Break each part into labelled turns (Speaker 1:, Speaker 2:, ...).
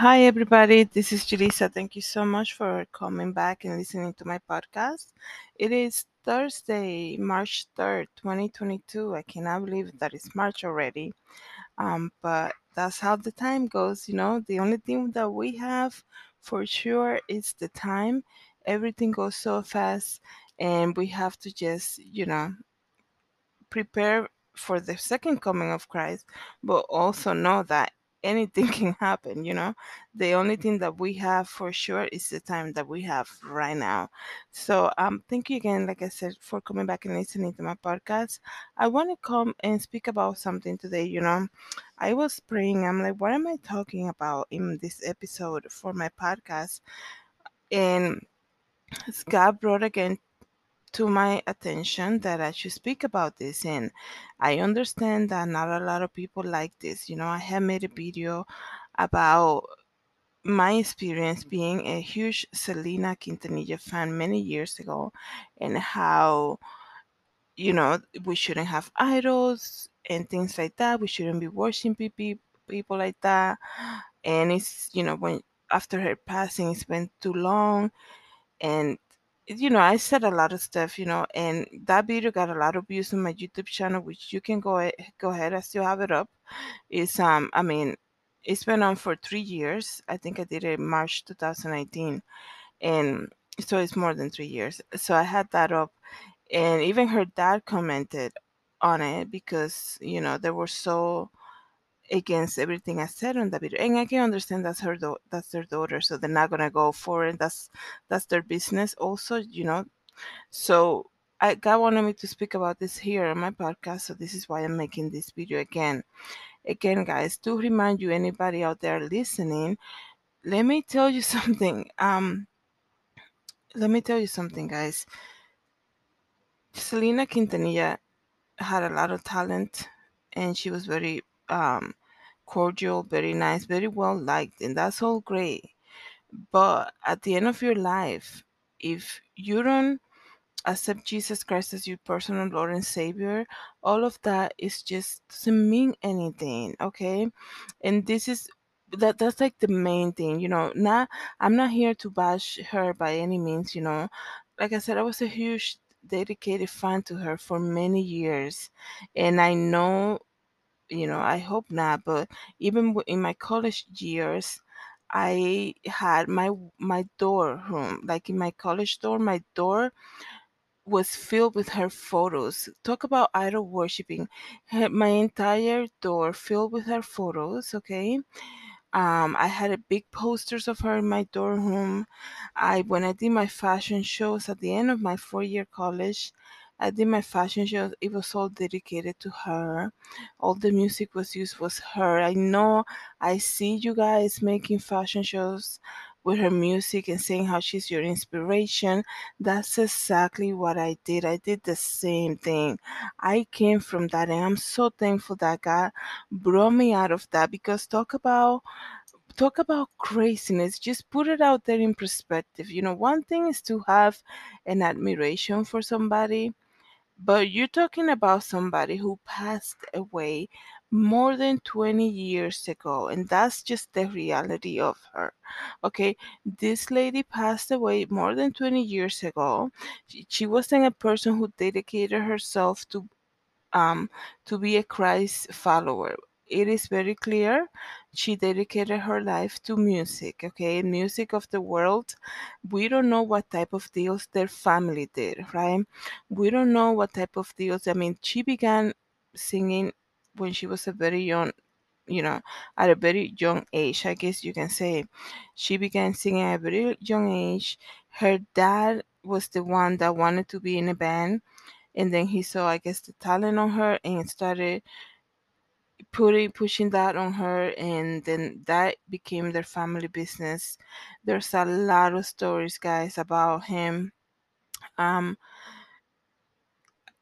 Speaker 1: Hi, everybody. This is Julissa. Thank you so much for coming back and listening to my podcast. It is Thursday, March 3rd, 2022. I cannot believe that it's March already. Um, but that's how the time goes, you know. The only thing that we have for sure is the time. Everything goes so fast, and we have to just, you know, prepare for the second coming of Christ, but also know that anything can happen, you know. The only thing that we have for sure is the time that we have right now. So um thank you again, like I said, for coming back and listening to my podcast. I want to come and speak about something today, you know. I was praying, I'm like, what am I talking about in this episode for my podcast? And God brought again to my attention that I should speak about this. And I understand that not a lot of people like this. You know, I have made a video about my experience being a huge Selena Quintanilla fan many years ago and how, you know, we shouldn't have idols and things like that. We shouldn't be worshiping people like that. And it's, you know, when after her passing, it's been too long and you know i said a lot of stuff you know and that video got a lot of views on my youtube channel which you can go go ahead i still have it up. It's um i mean it's been on for three years. I think i did it march 2019 and so it's more than three years. So i had that up and even her dad commented on it because you know they were so against everything I said on the video. And I can understand that's her that's their daughter, so they're not gonna go for it. That's that's their business also, you know. So I God wanted me to speak about this here on my podcast, so this is why I'm making this video again. Again, guys, to remind you, anybody out there listening, let me tell you something. Um, let me tell you something, guys. Selena Quintanilla had a lot of talent, and she was very um cordial, very nice, very well liked, and that's all great. But at the end of your life, if you don't accept Jesus Christ as your personal Lord and Savior, all of that is just doesn't mean anything, okay? And this is that that's like the main thing, you know. Not I'm not here to bash her by any means, you know. Like I said, I was a huge dedicated fan to her for many years, and I know you know i hope not but even in my college years i had my my door room like in my college door my door was filled with her photos. Talk about idol worshiping. My entire door filled with her photos okay? Um, I had a big posters of her in my dorm room. I when I did my fashion shows at the end of my four year college, I did my fashion shows. It was all dedicated to her. All the music was used was her. I know I see you guys making fashion shows with her music and saying how she's your inspiration. That's exactly what I did. I did the same thing. I came from that and I'm so thankful that God brought me out of that because talk about talk about craziness just put it out there in perspective you know one thing is to have an admiration for somebody but you're talking about somebody who passed away more than 20 years ago and that's just the reality of her okay this lady passed away more than 20 years ago she, she wasn't a person who dedicated herself to um, to be a Christ follower. It is very clear she dedicated her life to music, okay? Music of the world. We don't know what type of deals their family did, right? We don't know what type of deals. I mean, she began singing when she was a very young, you know, at a very young age, I guess you can say. She began singing at a very young age. Her dad was the one that wanted to be in a band and then he saw i guess the talent on her and started putting pushing that on her and then that became their family business. There's a lot of stories guys about him. Um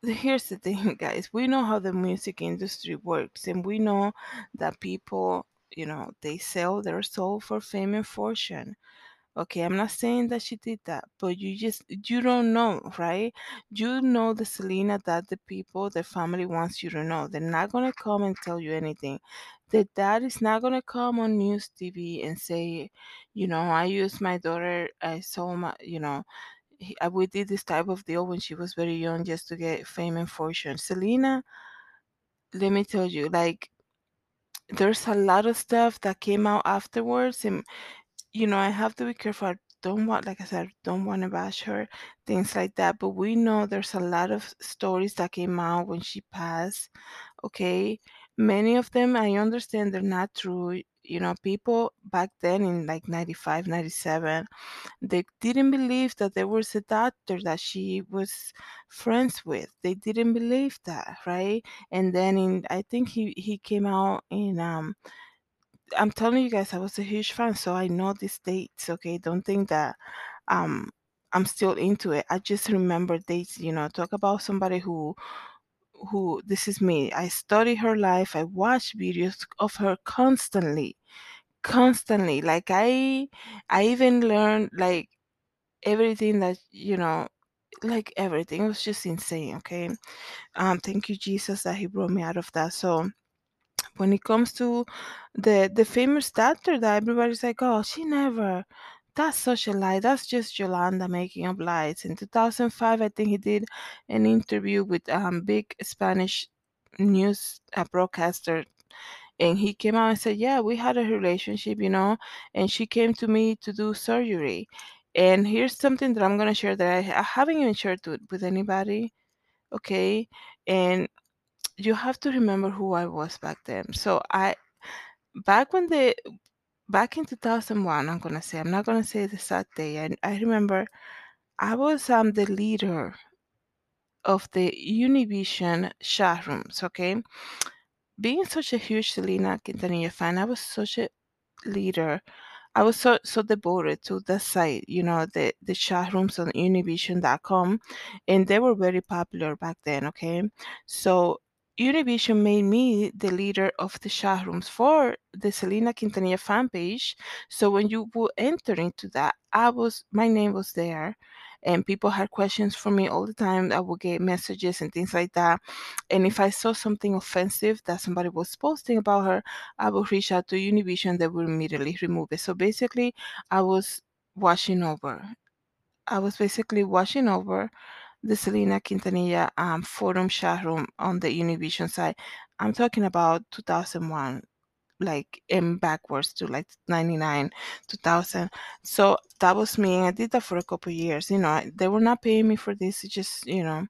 Speaker 1: here's the thing guys we know how the music industry works and we know that people you know they sell their soul for fame and fortune Okay, I'm not saying that she did that, but you just you don't know, right? You know the Selena that the people, the family wants you to know. They're not gonna come and tell you anything. the dad is not gonna come on news TV and say, you know, I used my daughter, I saw my, you know, he, uh, we did this type of deal when she was very young just to get fame and fortune. Selena, let me tell you, like, there's a lot of stuff that came out afterwards, and you know, I have to be careful. I don't want, like I said, don't want to bash her, things like that. But we know there's a lot of stories that came out when she passed. Okay, many of them I understand they're not true. You know, people back then in like 95, 97, they didn't believe that there was a doctor that she was friends with. They didn't believe that, right? And then in I think he he came out in um I'm telling you guys, I was a huge fan, so I know these dates. Okay, don't think that um I'm still into it. I just remember dates. You know, talk about somebody who who this is me. I study her life. I watch videos of her constantly, constantly. Like I, I even learned like everything that you know, like everything. It was just insane. Okay, um, thank you Jesus that He brought me out of that. So when it comes to the the famous doctor that everybody's like, oh, she never. That's such a lie. That's just Yolanda making up lies. In 2005, I think he did an interview with um big Spanish news uh, broadcaster, and he came out and said, yeah, we had a relationship, you know, and she came to me to do surgery. And here's something that I'm gonna share that I, I haven't even shared with, with anybody. Okay, and you have to remember who I was back then. So I back when the back in 2001, I'm gonna say I'm not gonna say the exact day. I I remember I was um the leader of the Univision chat rooms. Okay, being such a huge Selena Quintanilla fan, I was such a leader. I was so so devoted to the site, you know, the the chat rooms on Univision.com, and they were very popular back then. Okay, so Univision made me the leader of the chat rooms for the Selena Quintanilla fan page. So when you would enter into that, I was my name was there, and people had questions for me all the time. I would get messages and things like that. And if I saw something offensive that somebody was posting about her, I would reach out to Univision. They would immediately remove it. So basically, I was watching over. I was basically watching over the Selena Quintanilla um, forum chat room on the Univision side. I'm talking about 2001 like in backwards to like 99 2000 so that was me. I did that for a couple years. You know they were not paying me for this. It just you know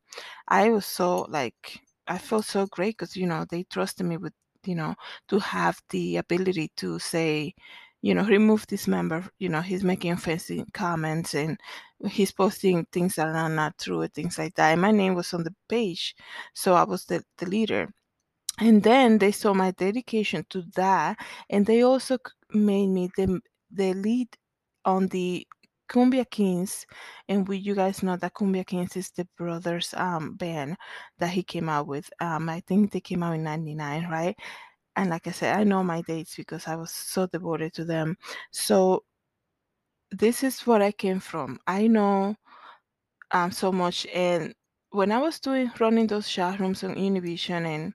Speaker 1: i was so like i felt so great because you know they trusted me with you know to have the ability to say you know remove this member you know he's making offensive comments and he's posting things that are not true things like that and my name was on the page so i was the, the leader and then they saw my dedication to that and they also made me the, the lead on the Kumbia Kings, and we you guys know that Kumbia Kings is the brothers um band that he came out with. Um I think they came out in 99, right? And like I said, I know my dates because I was so devoted to them. So this is what I came from. I know um so much and when I was doing running those chat rooms on Univision and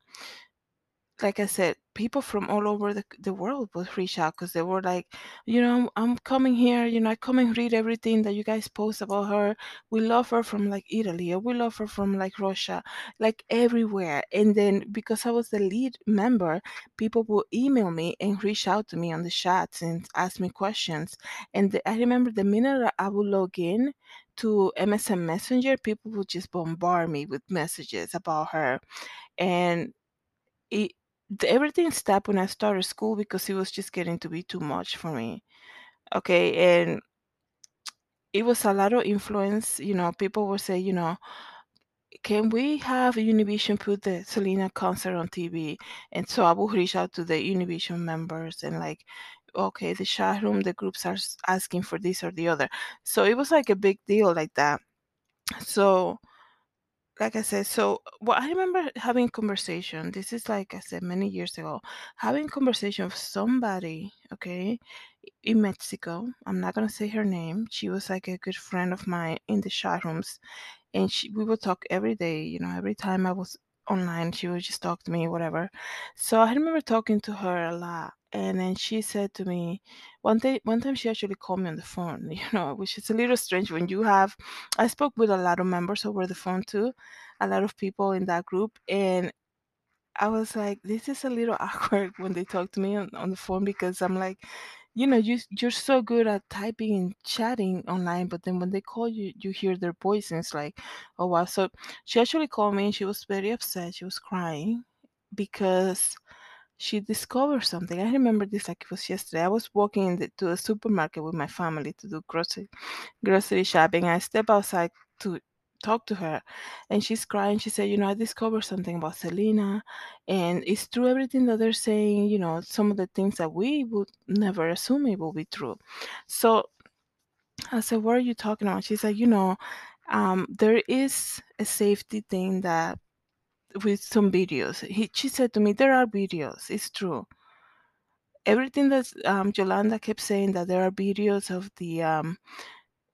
Speaker 1: like I said, people from all over the, the world would reach out because they were like, you know, I'm coming here, you know, I come and read everything that you guys post about her. We love her from like Italy or we love her from like Russia, like everywhere. And then because I was the lead member, people would email me and reach out to me on the chats and ask me questions. And the, I remember the minute I would log in to MSN Messenger, people would just bombard me with messages about her. And it everything stopped when I started school because it was just getting to be too much for me. Okay, and it was a lot of influence. You know, people would say, you know, can we have Univision put the Selena concert on TV? And so I would reach out to the Univision members and like, okay, the chat room, the groups are asking for this or the other. So it was like a big deal like that. So like I said, so well, I remember having conversation. This is like I said many years ago, having conversation with somebody, okay, in Mexico. I'm not gonna say her name. She was like a good friend of mine in the chat rooms, and she we would talk every day. You know, every time I was online. She would just talk to me, whatever. So I remember talking to her a lot. And then she said to me one day, one time she actually called me on the phone, you know, which is a little strange when you have. I spoke with a lot of members over the phone too, a lot of people in that group. And I was like, this is a little awkward when they talk to me on, on the phone because I'm like, you know, you you're so good at typing and chatting online, but then when they call you, you hear their voice and it's like, oh wow. So she actually called me and she was very upset. She was crying because she discovered something. I remember this like it was yesterday. I was walking in the, to the supermarket with my family to do grocery grocery shopping. I step outside to talk to her, and she's crying. She said, "You know, I discovered something about Selena, and it's true everything that they're saying. You know, some of the things that we would never assume it will be true." So I said, "What are you talking about?" she said "You know." Um, there is a safety thing that with some videos. He, she said to me, "There are videos. It's true. Everything that um, Yolanda kept saying that there are videos of the um,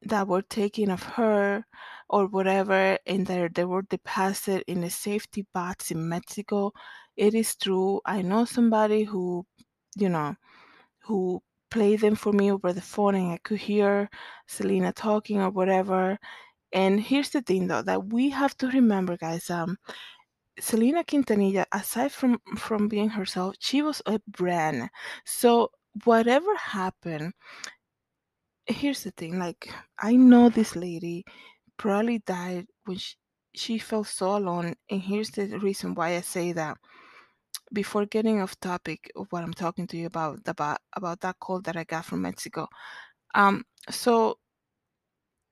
Speaker 1: that were taken of her or whatever, and that they were deposited in a safety box in Mexico. It is true. I know somebody who, you know, who played them for me over the phone, and I could hear Selena talking or whatever." And here's the thing, though, that we have to remember, guys. Um, Selena Quintanilla, aside from from being herself, she was a brand. So whatever happened, here's the thing. Like I know this lady probably died when she, she felt so alone. And here's the reason why I say that. Before getting off topic of what I'm talking to you about about about that call that I got from Mexico. Um, so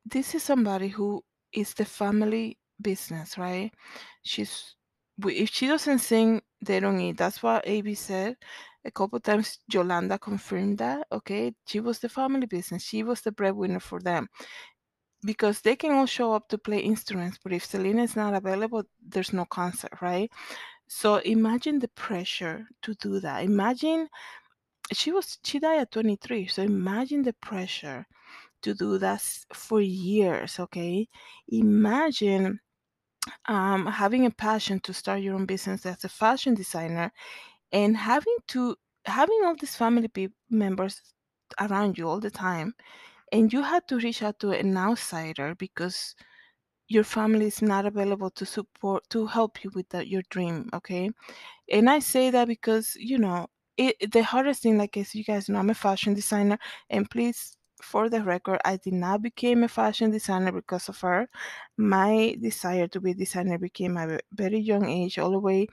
Speaker 1: this is somebody who is the family business, right? She's if she doesn't sing, they don't eat. That's what AB said. A couple times Yolanda confirmed that. Okay, she was the family business. She was the breadwinner for them because they can all show up to play instruments, but if Selena is not available, there's no concert, right? So imagine the pressure to do that. Imagine she was she died at 23. So imagine the pressure to do that for years, okay? Imagine um, having a passion to start your own business as a fashion designer and having to having all these family pe- members around you all the time and you had to reach out to an outsider because your family is not available to support to help you with your dream okay and I say that because, you know, it the hardest thing, like as you guys know, I'm a fashion designer, and please, for the record, I did not become a fashion designer because of her. My desire to be a designer became at a very young age, all the way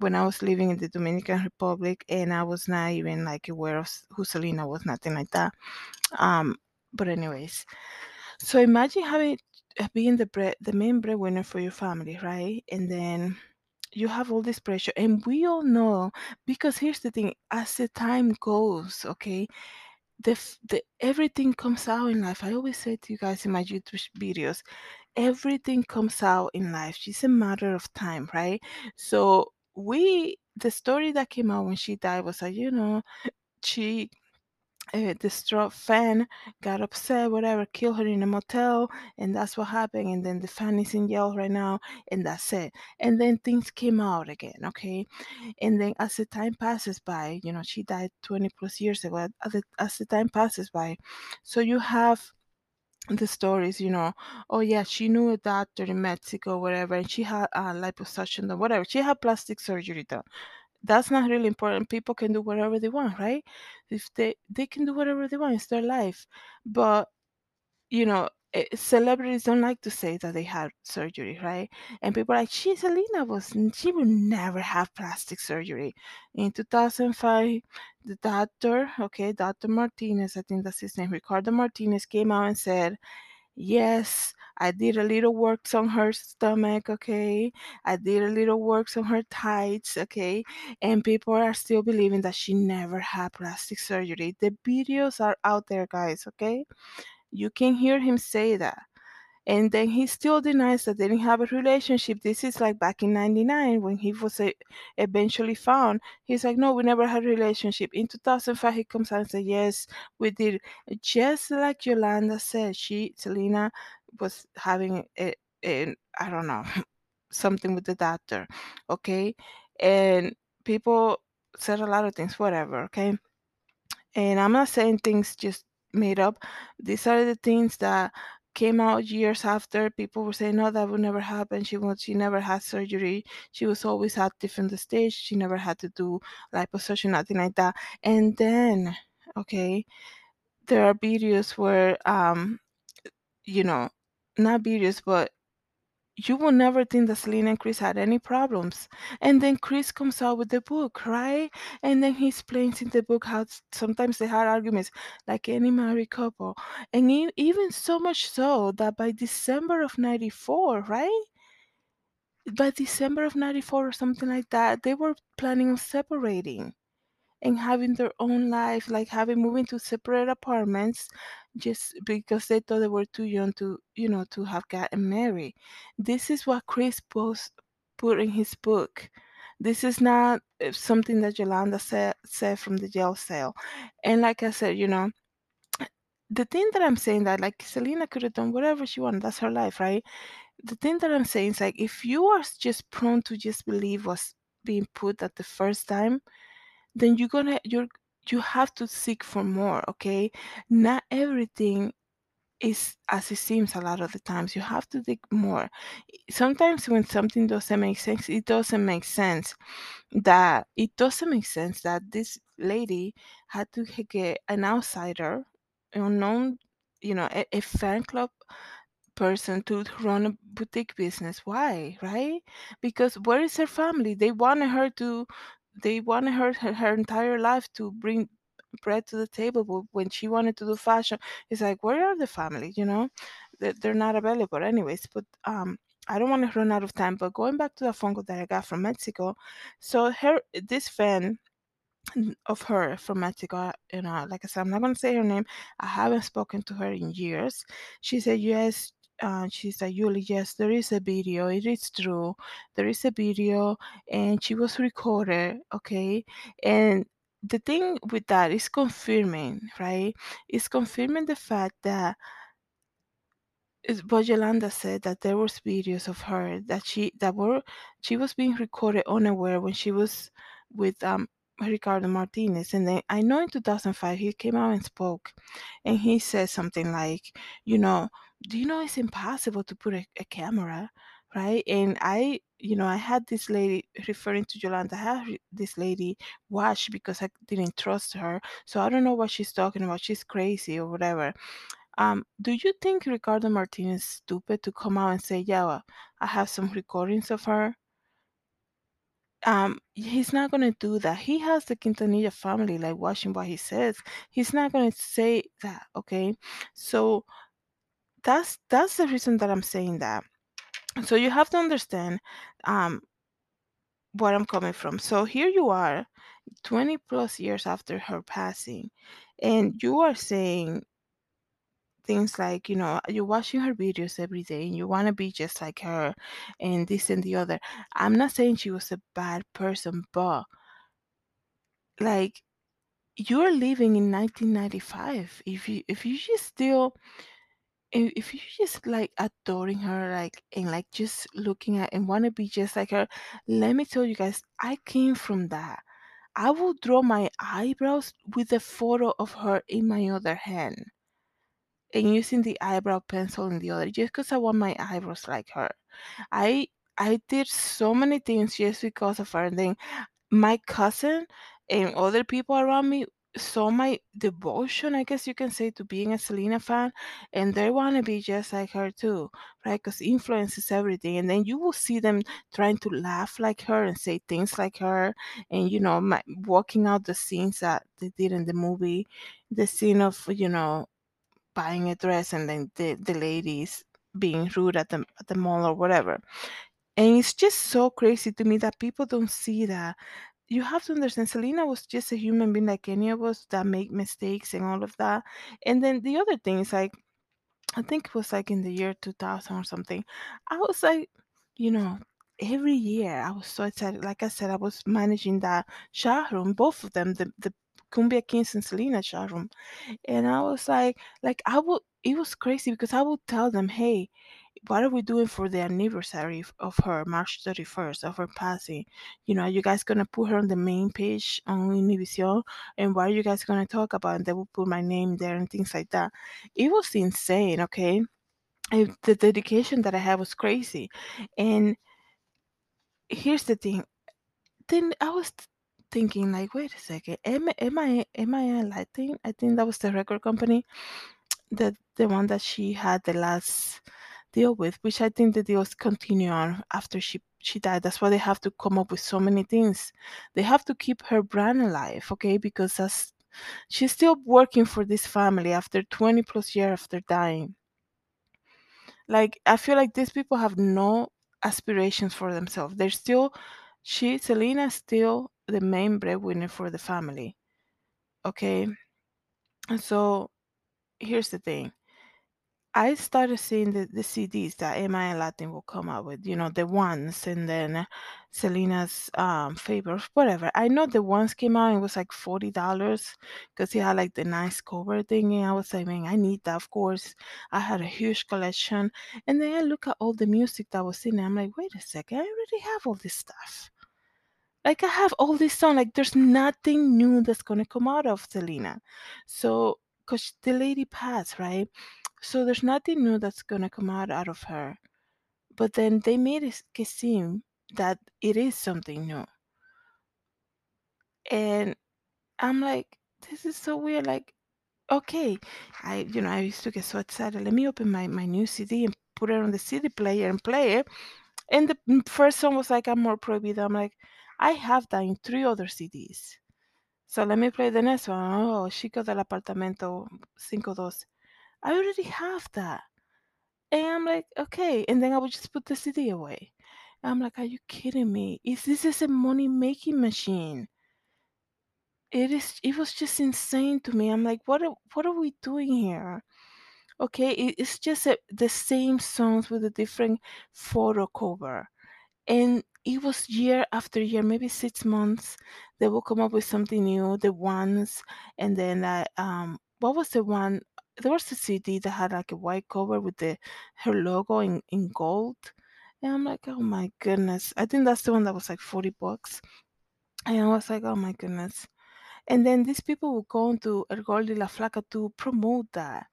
Speaker 1: when I was living in the Dominican Republic, and I was not even like aware of who Selena was, nothing like that. Um, but anyways, so imagine having uh, being the bread, the main breadwinner for your family, right? And then you have all this pressure and we all know because here's the thing as the time goes okay the, the everything comes out in life. I always say to you guys in my youtube videos everything comes out in life. It's a matter of time right? So we the story that came out when she died was like you know she uh, distraught fan got upset, whatever, killed her in a motel, and that's what happened. And then the fan is in jail right now, and that's it. And then things came out again, okay? And then as the time passes by, you know, she died 20 plus years ago. As the, as the time passes by, so you have the stories, you know, oh yeah, she knew a doctor in Mexico, whatever, and she had uh, liposuction done, whatever. She had plastic surgery done that's not really important. People can do whatever they want, right? If they they can do whatever they want, it's their life. But you know, eh, celebrities don't like to say that they had surgery, right? And people are like, she Selena was she would never have plastic surgery. In 2005, the doctor, okay, Dr. Martinez, I think that's his name, Ricardo Martinez, came out and said Yes, I did a little works on her stomach, okay? I did a little works on her tights, okay? And people are still believing that she never had plastic surgery. The videos are out there, guys, okay? You can hear him say that. And then he still denies that they didn't have a relationship. This is like back in 99 when he was uh, eventually found. He's like, no, we never had a relationship. In 2005, he comes out and says, yes, we did. Just like Yolanda said, she, Selena, was having it, I don't know, something with the doctor, okay? And people said a lot of things, whatever, okay? And I'm not saying things just made up. These are the things that came out years after. People were saying, no, that would never happen. She was, she never had surgery. She was always active in the stage. She never had to do liposuction, nothing like that. And then, okay, there are videos where, um, you know, not videos, but you will never think that Selena and Chris had any problems. And then Chris comes out with the book, right? And then he explains in the book how sometimes they had arguments, like any married couple. And even so much so that by December of 94, right? By December of 94 or something like that, they were planning on separating and having their own life, like having moving to separate apartments just because they thought they were too young to, you know, to have gotten married. This is what Chris post put in his book. This is not uh, something that Yolanda said said from the jail cell. And like I said, you know, the thing that I'm saying that like Selena could have done whatever she wanted, that's her life, right? The thing that I'm saying is like if you are just prone to just believe what's being put at the first time, then you're gonna you're you have to seek for more okay not everything is as it seems a lot of the times you have to dig more sometimes when something doesn't make sense it doesn't make sense that it doesn't make sense that this lady had to get an outsider unknown you know a, a fan club person to run a boutique business. Why, right? Because where is her family? They wanted her to, they wanted her her, entire life to bring bread to the table. But when she wanted to do fashion, it's like, where are the family? You know, they're, they're not available, anyways. But um. I don't want to run out of time, but going back to the phone call that I got from Mexico, so her this fan of her from Mexico. You know, like I said, I'm not gonna say her name. I haven't spoken to her in years. She said yes. Uh, she said, Yuli, yes, there is a video. It is true. There is a video, and she was recorded. Okay, and the thing with that is confirming, right? It's confirming the fact that Yolanda said that there was videos of her that she that were she was being recorded unaware when she was with um Ricardo Martinez and then I know in 2005 he came out and spoke and he said something like you know do you know it's impossible to put a, a camera right and I you know I had this lady referring to Yolanda I had this lady watch because I didn't trust her so I don't know what she's talking about she's crazy or whatever um, do you think Ricardo Martinez is stupid to come out and say, "Yeah, well, I have some recordings of her"? Um, he's not gonna do that. He has the Quintanilla family, like watching what he says. He's not gonna say that, okay? So that's that's the reason that I'm saying that. So you have to understand um where I'm coming from. So here you are, 20 plus years after her passing, and you are saying things like you know you're watching her videos every day and you want to be just like her and this and the other i'm not saying she was a bad person but like you're living in 1995 if you if you just still if, if you just like adoring her like and like just looking at and want to be just like her let me tell you guys i came from that i will draw my eyebrows with a photo of her in my other hand and using the eyebrow pencil in the other just because I want my eyebrows like her. I I did so many things just because of her. And then my cousin and other people around me saw my devotion, I guess you can say, to being a Selena fan, and they want to be just like her too, right? Because influence is everything. And then you will see them trying to laugh like her and say things like her, and you know, my, walking out the scenes that they did in the movie, the scene of you know buying a dress and then the, the ladies being rude at the at the mall or whatever. And it's just so crazy to me that people don't see that. You have to understand Selena was just a human being like any of us that make mistakes and all of that. And then the other thing is like I think it was like in the year 2000 or something. I was like, you know, every year I was so excited. Like I said, I was managing that showroom, both of them, the the Kumbia Kings and Selena showroom. And I was like, like I would, it was crazy because I would tell them, hey, what are we doing for the anniversary of her March 31st of her passing? You know, are you guys gonna put her on the main page on Univision? And what are you guys gonna talk about? And they will put my name there and things like that. It was insane, okay? And the dedication that I had was crazy. And here's the thing. Then I was thinking, like, wait a second, am, am I EMI Latin? I think that was the record company the the one that she had the last deal with, which I think the deals continue on after she she died. That's why they have to come up with so many things. They have to keep her brand alive, okay? Because that's she's still working for this family after 20 plus years after dying. Like I feel like these people have no aspirations for themselves. They're still she Selena still the main breadwinner for the family. Okay. And so here's the thing. I started seeing the, the CDs that EMI Latin will come out with, you know, the ones and then Selena's um favorites, whatever. I know the ones came out, and it was like forty dollars because he had like the nice cover thing. And I was like, man, I need that, of course. I had a huge collection. And then I look at all the music that was in it. I'm like, wait a second, I already have all this stuff. Like I have all this song, like there's nothing new that's gonna come out of Selena. So, cause the lady passed, right? So there's nothing new that's gonna come out out of her. But then they made it seem that it is something new, and I'm like, this is so weird. Like, okay, I you know I used to get so excited. Let me open my my new CD and put it on the CD player and play it. And the mm, first song was like Amor Prohibido. I'm like, I have that in three other CDs. So let me play the next one. Oh, Chico del Apartamento 52. I already have that. And I'm like, okay. And then I would just put the CD away. I'm like, are you kidding me? Is this is a money making machine? It is. It was just insane to me. I'm like, what? Are, what are we doing here? Okay, it, it's just a, the same songs with a different photo cover. and it was year after year, maybe six months. They will come up with something new. The ones, and then uh, um, what was the one? There was a CD that had like a white cover with the her logo in in gold, and I'm like, oh my goodness! I think that's the one that was like forty bucks, and I was like, oh my goodness! And then these people would go into El Gordo y la Flaca to promote that.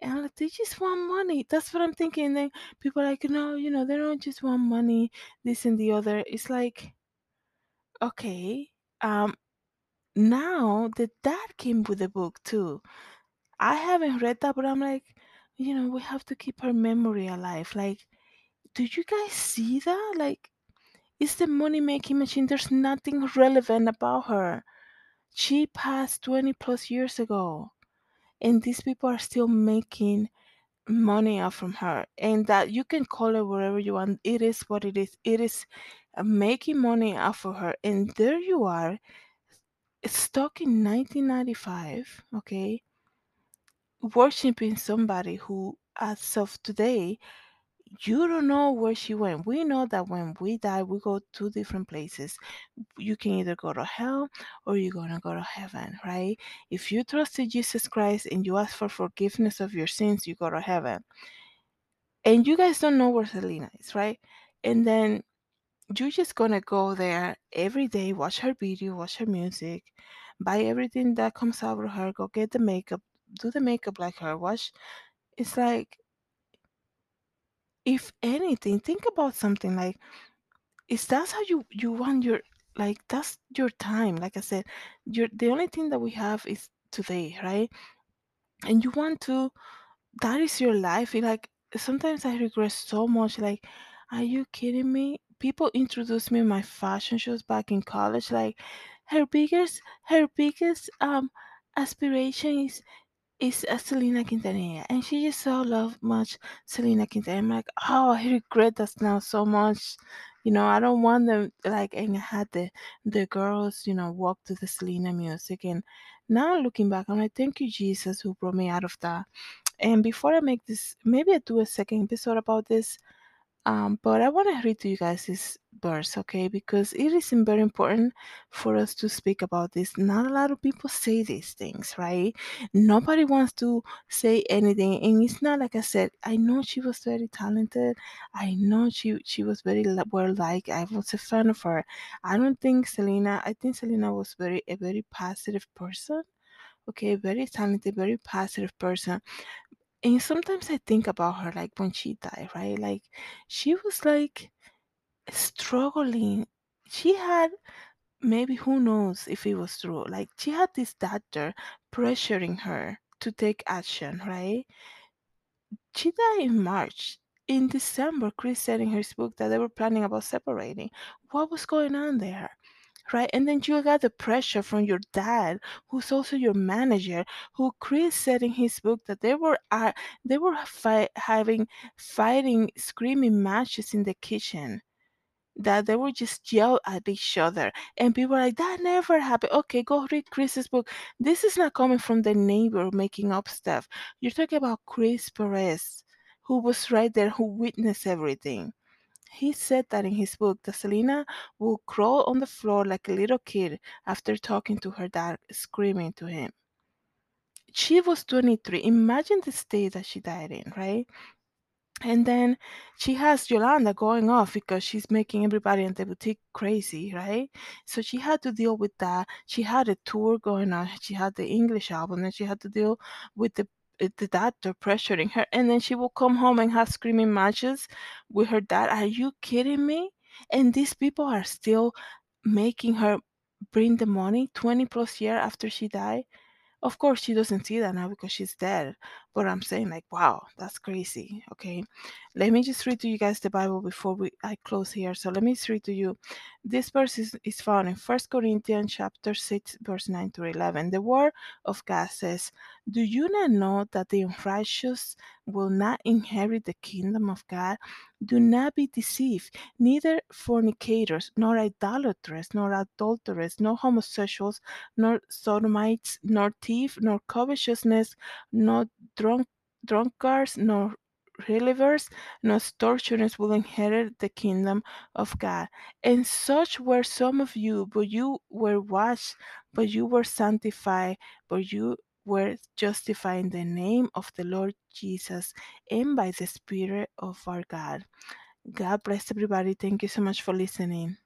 Speaker 1: And I'm like, they just want money. That's what I'm thinking. And then people are like, no, you know, they don't just want money, this and the other. It's like, okay. Um, now the dad came with the book too. I haven't read that, but I'm like, you know, we have to keep her memory alive. Like, do you guys see that? Like, it's the money making machine. There's nothing relevant about her. She passed 20 plus years ago. And these people are still making money off from her and that you can call it whatever you want it is what it is it is uh, making money off of her and there you are stuck in 1995 okay worshiping somebody who as of today you don't know where she went. We know that when we die we go to different places. You can either go to hell or you're gonna go to heaven right? If you trust in jesus christ and you ask for forgiveness of your sins you go to heaven. And you guys don't know where Selena is, right? And then you're just gonna go there every day, watch her video, watch her music, buy everything that comes out of her, go get the makeup, do the makeup like her, watch. It's like, if anything, think about something like, is that how you you want your like that's your time? Like I said, you're the only thing that we have is today, right? And you want to that is your life. It, like sometimes I regret so much. Like, are you kidding me? People introduced me my fashion shows back in college. Like, her biggest, her biggest um aspiration is is uh, Selena Quintanilla, and she just so loved much Selena Quintanilla. I'm like, oh, I regret that now so much. You know, I don't want them like, and I had the the girls, you know, walk to the Selena music, and now looking back, I'm like, thank you, Jesus, who brought me out of that. And before I make this, maybe I do a second episode about this. Um, but I want to read to you guys this verse, okay? Because it is very important for us to speak about this. Not a lot of people say these things, right? Nobody wants to say anything, and it's not like I said. I know she was very talented. I know she she was very well liked. I was a fan of her. I don't think Selena. I think Selena was very a very positive person. Okay, very talented, very positive person and sometimes I think about her like when she died, right? Like she was like struggling. She had maybe who knows if it was true. Like she had this doctor pressuring her to take action, right? She died in March. In December, Chris said in his book that they were planning about separating. What was going on there? Right? And then you got the pressure from your dad, who's also your manager, who Chris said in his book that they were uh, they were having fighting, screaming matches in the kitchen. That they would just yell at each other, and people were like, "That never happened." Okay, go read Chris's book. This is not coming from the neighbor making up stuff. You're talking about Chris Perez, who was right there, who witnessed everything. He said that in his book that Selena would crawl on the floor like a little kid after talking to her dad, screaming to him. She was 23. Imagine the state that she died in, right? And then she has Yolanda going off because she's making everybody in the boutique crazy, right? So she had to deal with that. She had a tour going on. She had the English album, and she had to deal with the the doctor pressuring her. And then she will come home and have screaming matches with her dad. Are you kidding me? And these people are still making her bring the money 20 plus year after she died. Of course, she doesn't see that now because she's dead. But I'm saying, like, wow, that's crazy. Okay. Let me just read to you guys the Bible before we I close here. So let me just read to you. This verse is, is found in First Corinthians chapter 6, verse 9 to 11. The word of God says, Do you not know that the unrighteous will not inherit the kingdom of God? Do not be deceived. Neither fornicators, nor idolaters, nor adulterers, nor homosexuals, nor sodomites, nor thieves, nor covetousness, nor drunk, drunkards, nor revelers, nor extortioners will inherit the kingdom of God. And such were some of you, but you were washed, but you were sanctified, but you were justified in the name of the Lord Jesus and by the Spirit of our God. God bless everybody. Thank you so much for listening.